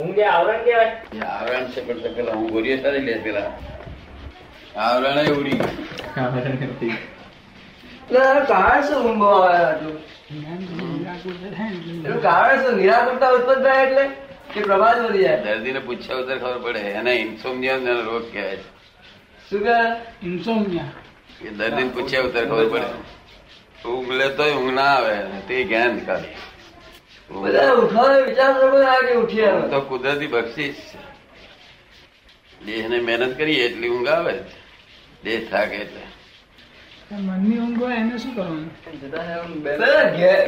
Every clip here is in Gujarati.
ઊંઘે આવરણ કહેવાય આવરણ છે પણ પેલા હું ગોરીઓ સાથે લે પેલા. આવરણ ઉડી. કારણ શું ઊંઘ આવે કારણ શું? નિરાકરતા ઉત્પન્ન થાય એટલે? કે પ્રભાત વધી જાય? દર્દીને પૂછ્યા વગર ખબર પડે. એને ઇન્સોમનિયા રોગ કહેવાય છે. શું કહે? ઇન્સોમિયા એ દર્દીને પૂછ્યા વગર ખબર પડે. ઊંઘ લેતો ઊંઘ ના આવે. તે જ્ઞાન ખાલી. ઊંઘ બધા ઉઠવાનો વિચાર ઉઠીએ તો કુદરતી બક્ષિસ છે. દેહને મહેનત કરીએ એટલી ઊંઘ આવે દેહ થાકે એટલે. મનની ઊંઘ હોય એને શું કરવાનું?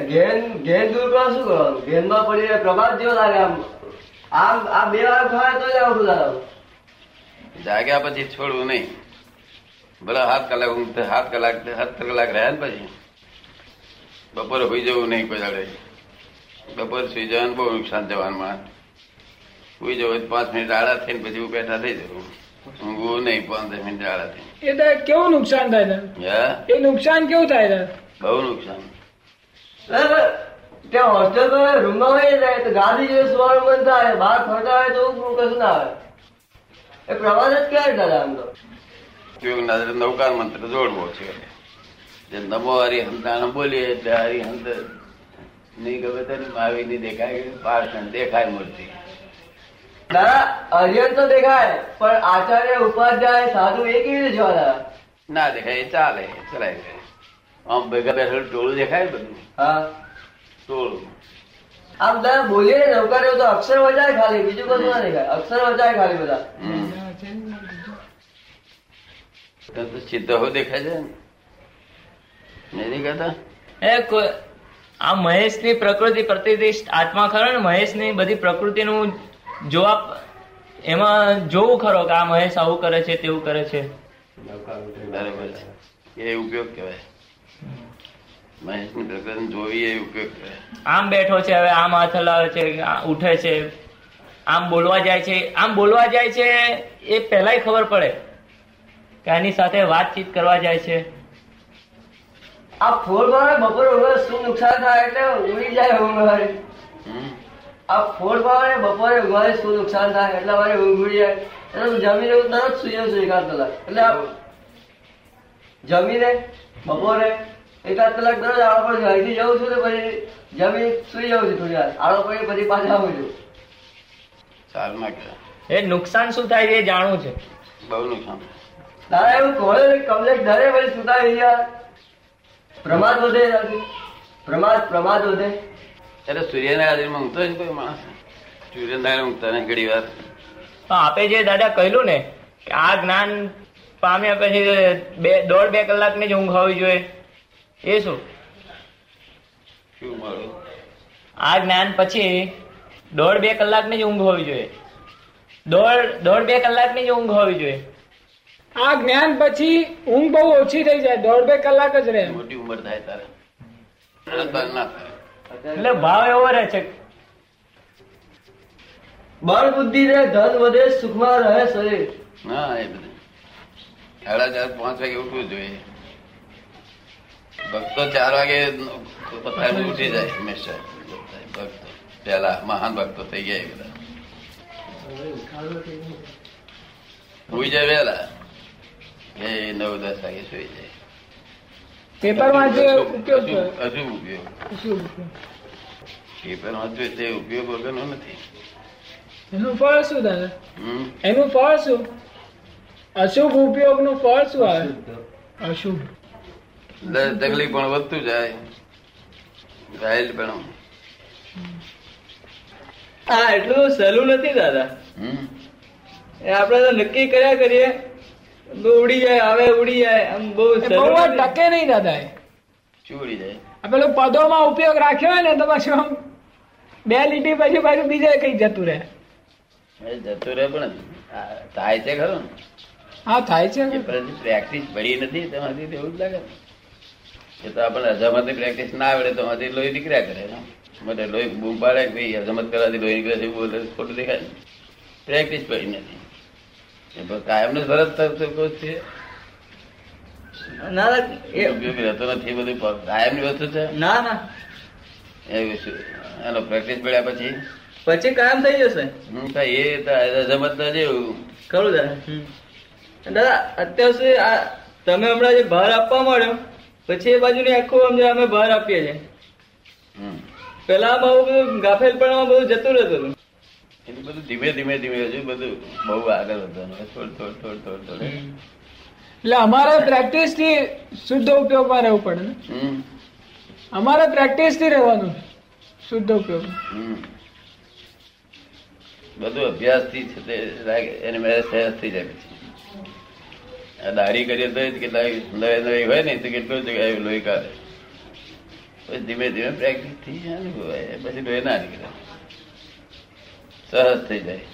ઘેન ઘેન દૂર કરવા શું કરવાનું? ઘેનમાં પડીને પ્રભાત જેવો લાગે આમ. આમ આ બે વાર તો આવું લાગે. જાગ્યા પછી છોડવું નહીં. ભલે સાત કલાક ઊંઘ થાય, સાત કલાક સત્તર કલાક રહ્યા ને પછી. બપોરે હોઈ જવું નહીં કોઈ દાડે. બપોરે સુઈ જવાનું બહુ નુકસાન જવાનમાં સુઈ જવું તો પાંચ મિનિટ આડા થઈને પછી હું બેઠા થઈ જવું ઊંઘવું નહીં પાંચ મિનિટ આડા થઈને. એ કેવું નુકસાન થાય એ નુકસાન કેવું થાય છે બહુ નુકસાન. ત્યાં હોસ્ટેલ પર રૂમમાં હોય તો ગાદી જેવું સુવાનું મન થાય બહાર ફરતા હોય તો કશું ના આવે. એ પ્રભાત જ કહેવાય દાદા આમ તો? ઉપયોગ ના નૌકાર મંત્ર જોડવો છે. જે નમો હરી હંતાણ બોલીએ એટલે હરી હંત નહીં ગમે તને માવી નહીં દેખાય પાર્ષણ દેખાય મૂર્તિ. દાદા અરિયન તો દેખાય પણ આચાર્ય ઉપાધ્યાય સાધુ એ કેવી રીતે જોવા દાદા ના દેખાય ચાલે ચલાય જાય આમ ભેગા બેઠેલું ટોળું દેખાય બધું? હા. ટોળું આમ દાદા બોલીએ ને નૌકારીઓ તો અક્ષર વજાય ખાલી બીજું બધું ના દેખાય. અક્ષર વચાય ખાલી બધા. હોય તો સીધો દેખાય છે? નહીં દેખાતા? એ કોઈ- આ મહેશની પ્રકૃતિ પ્રતિષ્ઠ આત્મા ખરો ને મહેશની બધી પ્રકૃતિનું જોવા એમાં જોવું ખરો કે આ મહેશ આવું કરે છે તેવું કરે છે. બરાબર છે એ ઉપયોગ કહેવાય. મહેશની પ્રકૃતિ જોવી એ ઉપયોગ કહેવાય. આમ બેઠો છે હવે આમ હાથ હલાવે છે આ ઉઠે છે આમ બોલવા જાય છે આમ બોલવા જાય છે એ પહેલાય ખબર પડે. કે આની સાથે વાતચીત કરવા જાય છે. આ ફોન વાળા બપોરે વગર શું નુકસાન થાય એટલે ઉડી જાય ઊંઘ? આ ફોન વાળા બપોરે ઊંઘે શું નુકસાન થાય એટલે મારે ઊંઘ ઉડી જાય. એટલે હું જમીને હું તરત સુઈ જાઉં છું એકાદ કલાક. એટલે આ જમીને બપોરે એકાદ કલાક દરરોજ આળો પર અહીંથી જઉં છું તો પછી જમીન સુઈ જાઉં છું થોડી વાર. આળો પડી પછી પાછા આવું છું. એ નુકસાન શું થાય એ જાણવું છે. બહુ નુકસાન. તારા એવું કહો કમલેશ ડરે પછી સુતા રહી ગયા પ્રમાદ વધે પ્રમાદ પ્રમાદ વધે. એટલે સૂર્યનારાયણ હાજરીમાં ઊંઘતો જ કોઈ માણસ? સૂર્યનારાયણ ઊંઘતા નહીં ઘડી વાર. આપે જે દાદા કહ્યું ને કે આ જ્ઞાન પામ્યા પછી બે દોઢ બે કલાકની જ ઊંઘ હોવી જોઈએ. એ શું? આ જ્ઞાન પછી દોઢ બે કલાકની જ ઊંઘ હોવી જોઈએ. દોઢ દોઢ બે કલાકની જ ઊંઘ હોવી જોઈએ. આ જ્ઞાન પછી ઊંઘ બહુ ઓછી થઈ જાય દોઢ બે કલાક જ રહે. મોટી ઉંમર થાય તારે. એટલે ભાવ એવો રહે છે બળ બુદ્ધિ રે ધન વધે સુખમાં રહે શરીર. હા એ બધું. સાડા ચાર પાંચ વાગે ઉઠવું જોઈએ. ભક્તો ચાર વાગે પથારી ઉઠી જાય હંમેશા. ભક્તો. પેલા મહાન ભક્તો થઈ ગયા એ બધા. ઉઈ જાય વહેલા એ નવ દસ વાગે સુઈ જાય પેપર ઉપયોગ હજુ. ઉપયોગ? પેપર વાંચવું તે ઉપયોગ વગરનો નથી. એનું ફળ શું દાદા? હમ? એનું ફળ શું? અશુભ ઉપયોગનું ફળ શું આવે? અશુભ. તકલીફ પણ વધતું જાય. ઘાયલ પણ. હા એટલું સહેલું નથી દાદા. હમ? એ આપણે તો નક્કી કર્યા કરીએ. ઉડી જાય હવે ઉડી જાય. આમ બહુ બહુ ટકે નહીં દાદા એ. ચૂડી જાય? આ પેલું પદોમાં ઉપયોગ રાખ્યો હોય ને તો પછી આમ બે લીટી પછી પાછું બીજે કઈ જતું રહે. જતું રહે પણ થાય છે ખરું ને. હા થાય છે. પરંતુ પ્રેક્ટિસ પડી નથી તમારી તો એવું જ લાગે. એ તો આપણે હજામતની પ્રેક્ટિસ ના આવડે તો એમાંથી લોહી નીકળ્યા કરે મને લોહી બૂમ પાડે કે ભાઈ હજામત કરવાથી લોહી નીકળે છે એવું બોલે ખોટું દેખાય ને પ્રેક્ટિસ પડી નથી. એ પણ કાયમનો ફરજ છે. ના એ રહેતો નથી બધું કાયમની વસ્તુ છે? ના ના. એવું છે એનો પ્રેક્ટિસ મળ્યા પછી? પછી કાયમ થઈ જશે. હમ, તો એ તો રમત તો જેવું ખરું દાદા દાદા અત્યાર સુધી આ તમે હમણાં જે ભાર આપવા માંડ્યો પછી એ બાજુની આખું સમજે અમે ભાર આપીએ છીએ. પેલા આવું બધું ગાફેલપણામાં બધું જતું રહેતું હતું. એટલે બધું ધીમે ધીમે ધીમે હજુ બધું બહુ આગળ વધવાનું થોડું થોડું થોડું થોડું થોડું. એટલે અમારે પ્રેક્ટિસથી શુદ્ધ ઉપયોગમાં રહેવું પડે ને? હમ. અમારે પ્રેક્ટિસથી રહેવાનું શુદ્ધ ઉપયોગ. બધું અભ્યાસથી છે તે એને મેરેજ સહેજ થઈ જાય પછી. આ દાઢી કરીએ તો કેટલા નવી નવી હોય ને તો કેટલું જગ્યાએ લોહી કાઢે. પછી ધીમે ધીમે પ્રેક્ટિસ ને પછી લોહી ના નીકળે. સહજ થઈ જાય.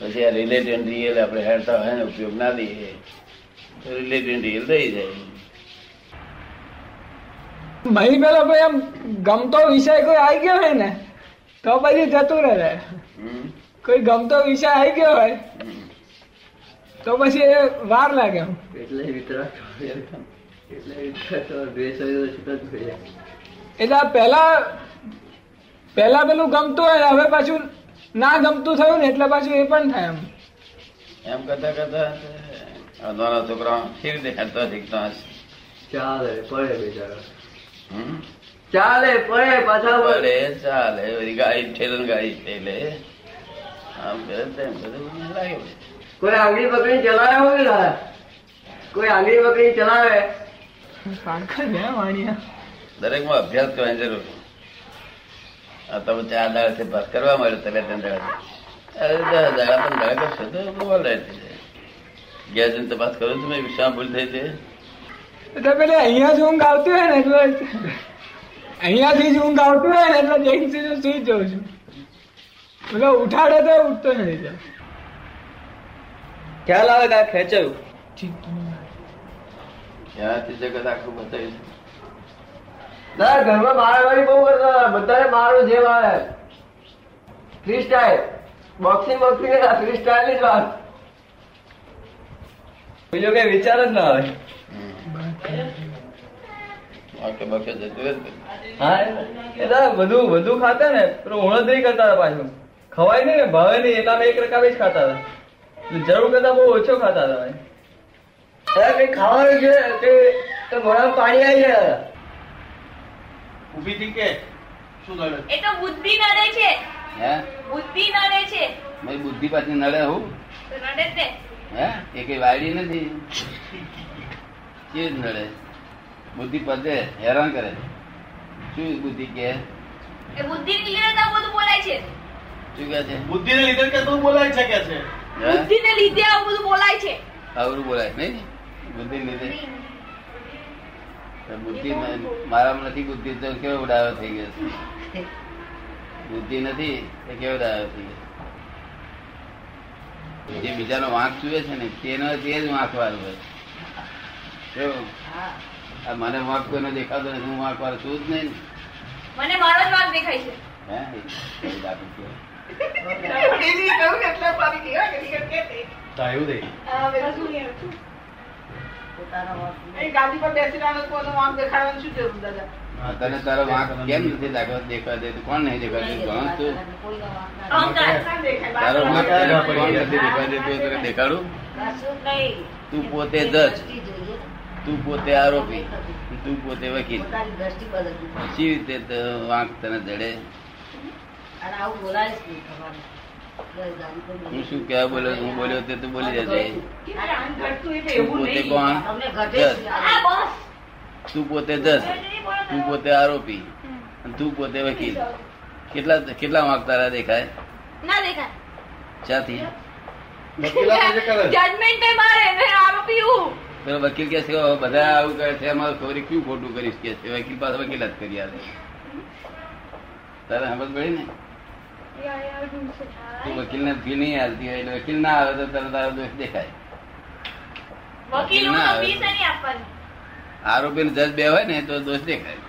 પછી આ રિલેટિવ રિયલ આપણે હેરતા હોય ને ઉપયોગ ના દઈએ તો રિલેટિવ રિયલ થઈ જાય. ભાઈ પેલો ભાઈ એમ ગમતો વિષય કોઈ આવી ગયો હોય ને તો પછી જતું રહે. કોઈ ગમતો વિષય આવી ગયો હોય તો પછી એ વાર લાગે એમ. એટલે એટલે પહેલા પહેલા પેલું ગમતું હોય હવે પાછું ના ગમતું થયું ને એટલે પાછું એ પણ થાય એમ. એમ કરતા કરતા આ નાના છોકરા કેવી રીતે હેરતા શીખતા હશે? ચાલે પડે બેચારા. હમ? ચાલે પડે પાછા પડે ચાલે ગાય ઠેલ ગાય ઠેલે આમ કરે તેમ કરે લાગે કોઈ આંગળી પકડી ચલાવે હોય ને કોઈ આંગળી પકડી ચલાવે? વાણિયા. દરેકમાં અભ્યાસ કરવાની જરૂર તમે ચાર દાડાથી પાસ કરવા મળ્યો તમે ત્રણ દાડા અરે દસ દાડા પણ દાડા કરશો તો બોલ રહેતી છે. ઘેર જઈને તપાસ કરો છો મેં ભૂલ થઈ છે. એટલે પેલે અહીંયા જ ઊંઘ આવતી હોય ને એટલે અહીંયાથી જ ઊંઘ આવતી હોય ને એટલે જઈને સીધું સુઈ જાઉં છું. પેલો ઉઠાડે તો ઉઠતો નથી. ખ્યાલ આવે કે આ ખેંચાયું? ક્યાંથી જગત આખું બતાવ્યું ના ઘરમાં મારામારી બહુ કરતા બધાને મારો જે આવે. Free style boxing boxing free style જ વાત. બીજો કઈ વિચાર જ ના આવે. હા એ બધું બધું ખાતા ને પેલું ઉણદરી કરતા હતા પાછું. ખવાય નહીં ને ભાવે નહીં એટલા એક રકાબી જ ખાતા હતા. જરૂર કરતા બહુ ઓછો ખાતા હતા ભાઈ. કઈ ખાવાનું છે? કે તો પાણી આવી જાય એ તો બુદ્ધિ નડે છે. હે? બુદ્ધિ નડે છે. મારી બુદ્ધિ પાછી નડે હું? નડે તે હે? એ કઈ વાયડી નથી. રીતે નડે? બુદ્ધિ પદે હેરાન કરે શું બુદ્ધિ કે એ બુદ્ધિ ને લીધે તો આ બધું બોલાય છે. શું કે છે? બુદ્ધિને લીધે કે તું બોલાય છે કે છે? બુદ્ધિ ને લીધે આવું બધું બોલાય છે. આવરું બોલાય નહીં? બુદ્ધિ લીધે? બુદ્ધિ મારામાં નથી બુદ્ધિ તો કેવો ઉડાયો થઈ ગયો? છે બુદ્ધિ નથી એ કેવો ડાયો થઈ ગયો? જે બીજાનો વાંક ચૂવે છે ને તેનો તે જ વાંક વાળું હોય. કેવું? આ મને વાંક કોઈનો દેખાતો નથી હું વાંક વાળો છું જ નહીં. મને મારો જ વાંક દેખાય છે. હે? દે તને તારો વાંક કેમ નથી દાખલ દેખાતો દેતું? કોણ નહીં દેખાતું ભણો તું. તારો વાંક કોણ નથી તને દેખાડું? તું પોતે જજ. તું પોતે આરોપી. તું પોતે વકીલ. સી રીતે વાંક તને જડે? હું શું કહેવા બોલ્યો? હું બોલ્યો તે તું બોલી જજે તું પોતે કોણ? તું પોતે દસ. તું પોતે આરોપી. તું પોતે વકીલ. કેટલા કેટલા વાંક તારા દેખાય? ના દેખાય. ચાથી જજમેન્ટ પે મારે આરોપી હું. પેલો વકીલ કે છે બધા આવું કરે છે અમારું ખબર ક્યુ ખોટું કરીશ કે છે? વકીલ પાસે વકીલ જ કરી આવે તારે સમજ પડી ને? વકીલ ને ફી નહીં હાલતી હોય એટલે વકીલ ના આવે તો તરત તારો દોષ દેખાય. આરોપી જજ બે હોય ને તો દોષ દેખાય.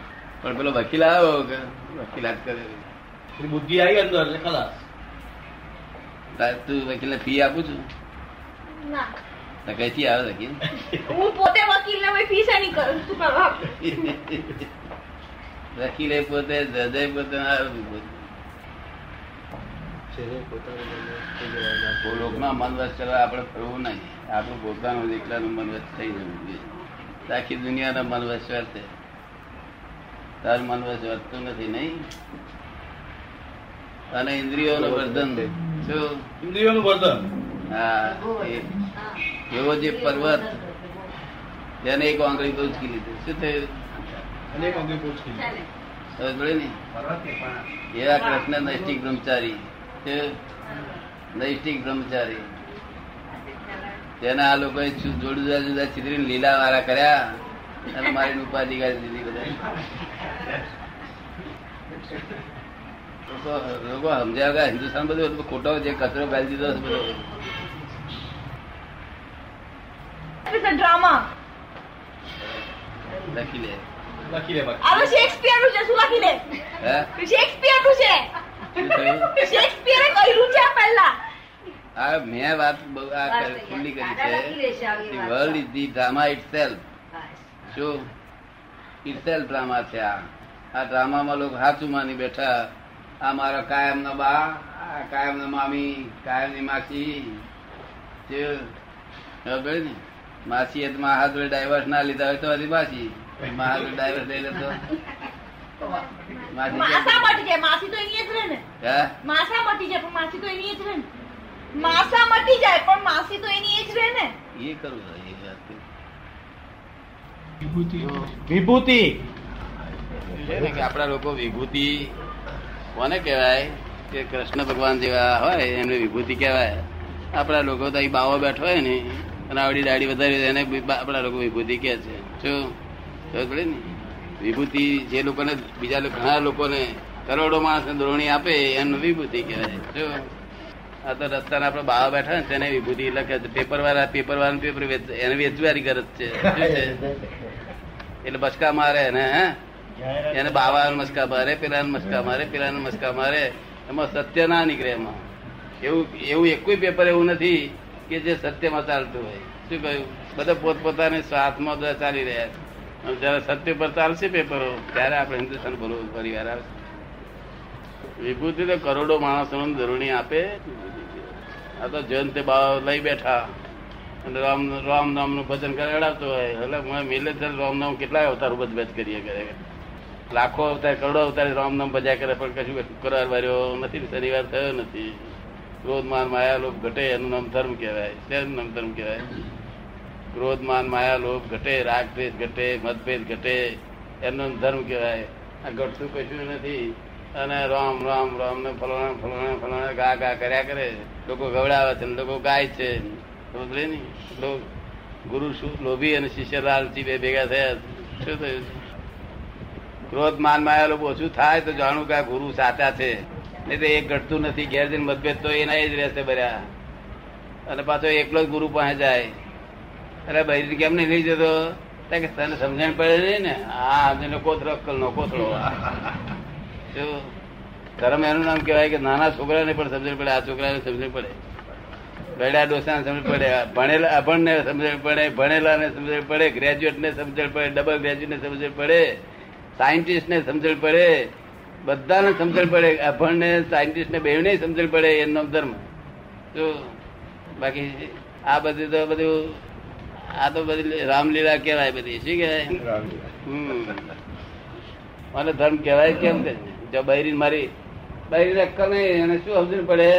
પણ પેલો વકીલ આવ્યો કે વકીલાત કરે બુદ્ધિ આવી અંદર એટલે ખલાસ. તું વકીલ ને ફી આપું છું? ના. તો કઈથી આવે વકીલ? હું પોતે વકીલ ને ફીસ નહીં કરું? વકીલે પોતે જજે પોતે આરોપી પોતે. લોકના મન વચ આપણે ફરવું નહીં. આપણું પોતાનું એકલાનું મન થઈ જવું જોઈએ. આખી દુનિયાના મન વર્તે. તારું મન વર્તતું નથી નહીં? અને ઇન્દ્રિયોનું વર્ધન શું? ઇન્દ્રિયોનું વર્ધન? હા એ- એવો જે પર્વત તેને એક આંગળી તો ઉચકી લીધું. શું થયું? અનેક અંગે પૂછકી સમજ પડે ને? એવા કૃષ્ણ નૈષ્ટિક બ્રહ્મચારી. છે નૈષ્ટિક બ્રહ્મચારી. તેના આ લોકોએ જુ- જુદા જુદા ચિત્રી લીલા વાળા કર્યા અને મારી ઉપાધિ કરી દીધી બધા લોકો લોકો સમજ્યા ગયા હિન્દુસ્તાન બધું ખોટો જે કચરો ફેલી દીધો છે બધો. લખી લે. લખી લે શેક્સપિયરનું છે શું લખી લે? શેક્સપિયરનું છે. શેક્સપિયરે કર્યું છે આ પહેલા. આ મેં વાત બહુ આ કરી- ખુલ્લી કરી છે. World is the drama itself જો શું? ઇટ ડ્રામા છે આ. આ ડ્રામામાં લોકો સાચું માની બેઠા. આ મારા કાયમના બા આ કાયમ મામી કાયમની માસી. જે ખબર ને? માસી એ તો મા હાથ વડે ડાયવર્સ ના લીધા હોય તો હજી માસી મા હાથ ડાયવર્સ લઈ લેતો માસી માસા મટી જાય પણ માસી તો એની જ રહે માસા મટી જાય પણ માસી તો એની જ રહે ને. એ કરું. વિભૂતિ. વિભૂતિ. છે ને કે આપણા લોકો વિભૂતિ કોને કહેવાય? કે કૃષ્ણ ભગવાન જેવા હોય એમને વિભૂતિ કહેવાય. આપણા લોકો તો અહીં બાવો બેઠો હોય ને અને આવડી દાડી વધારી એને આપણા લોકો વિભૂતિ કહે છે. શું? ખબર પડે ને? વિભૂતિ જે લોકોને બીજા ઘણા લોકોને કરોડો માણસને દ્રોણી આપે, એનું વિભૂતિ કહેવાય. જો આ તો રસ્તાના આપણે બાવા બેઠા ને, તેને વિભૂતિ લખે છે પેપર વાળા પેપર વાળા પેપર એને વેચવારી ગરજ છે. એટલે બસકા મારે એને, હે? એને બાવા મસ્કા મારે પેલા મસ્કા મારે પેલા મસ્કા મારે. એમાં સત્ય ના નીકળે એમાં. એવું એવું એક પેપર એવું નથી કે જે સત્યમાં ચાલતું હોય. શું કહ્યું? બધા પોતપોતાની સ્વાર્થમાં બધા ચાલી રહ્યા છે. જયારે સત્ય પર ચાલશે પેપરો, ત્યારે આપણે હિન્દુસ્તાન ભરવું, પરિવાર આવશે વિભૂતિ તો કરોડો માણસો ધોરણી આપે. આ તો જન બા લઈ બેઠા. અને રામ રામ નામનું ભજન કરાવતો હોય. એટલે મિલે રામ નામ કેટલાય અવતાર બધ કરીએ કરે લાખો અવતાર, કરોડો અવતાર રામ નામ ભજ્યા કરે, પણ કશું શુક્રવાર વાર્યો નથી, શનિવાર થયો નથી. ક્રોધ માન માયા લોભ ઘટે, એનું નામ ધર્મ કહેવાય. તેનું નામ ધર્મ કહેવાય? ક્રોધ માન માયા લોભ ઘટે રાગ દ્વેષ ઘટે, મતભેદ ઘટે, એનું નામ ધર્મ કહેવાય. આ ઘટતું કશું નથી. અને રામ રામ રામ ને ફલાણા ફલાણા ફલાણા ગા ગા કર્યા કરે લોકો ગવડાવે છે લોકો ગાય છે. સમજે ને ગુરુ શું? લોભી અને શિષ્ય લાલચી બે ભેગા થયા. શું થયું? ક્રોધ માન લોકો ઓછું થાય તો જાણું કે ગુરુ સાચા છે. નહીં તો એક ઘટતું નથી. ઘેર જઈને મતભેદ તો એના જ રહેશે બર્યા અને પાછો એકલો જ ગુરુ પાસે જાય. અરે બૈરી કેમ નહીં લઈ જતો? કે તને સમજણ પડે ને? હા કોથળો અક્કલ નો ધર્મ એનું નામ કહેવાય કે નાના છોકરાને પણ સમજણ પડે આ છોકરાને સમજણ પડે. બેડા ડોસાને સમજણ પડે ભણેલા અભણને સમજણ પડે ભણેલાને સમજણ પડે ગ્રેજ્યુએટને સમજણ પડે ડબલ ગ્રેજ્યુએટને સમજણ પડે સાયન્ટિસ્ટને સમજણ પડે બધાને સમજણ પડે અભણને સાયન્ટિસ્ટને બેવને સમજણ પડે એનો ધર્મ. તો બાકી આ બધું તો બધું આ તો બધી રામલીલા કહેવાય બધી શું કહેવાય? હમ. અને ધર્મ કહેવાય કેમ કે જો બૈરી મારી બૈરી અક્કલ નહીં એને શું સમજણ પડે?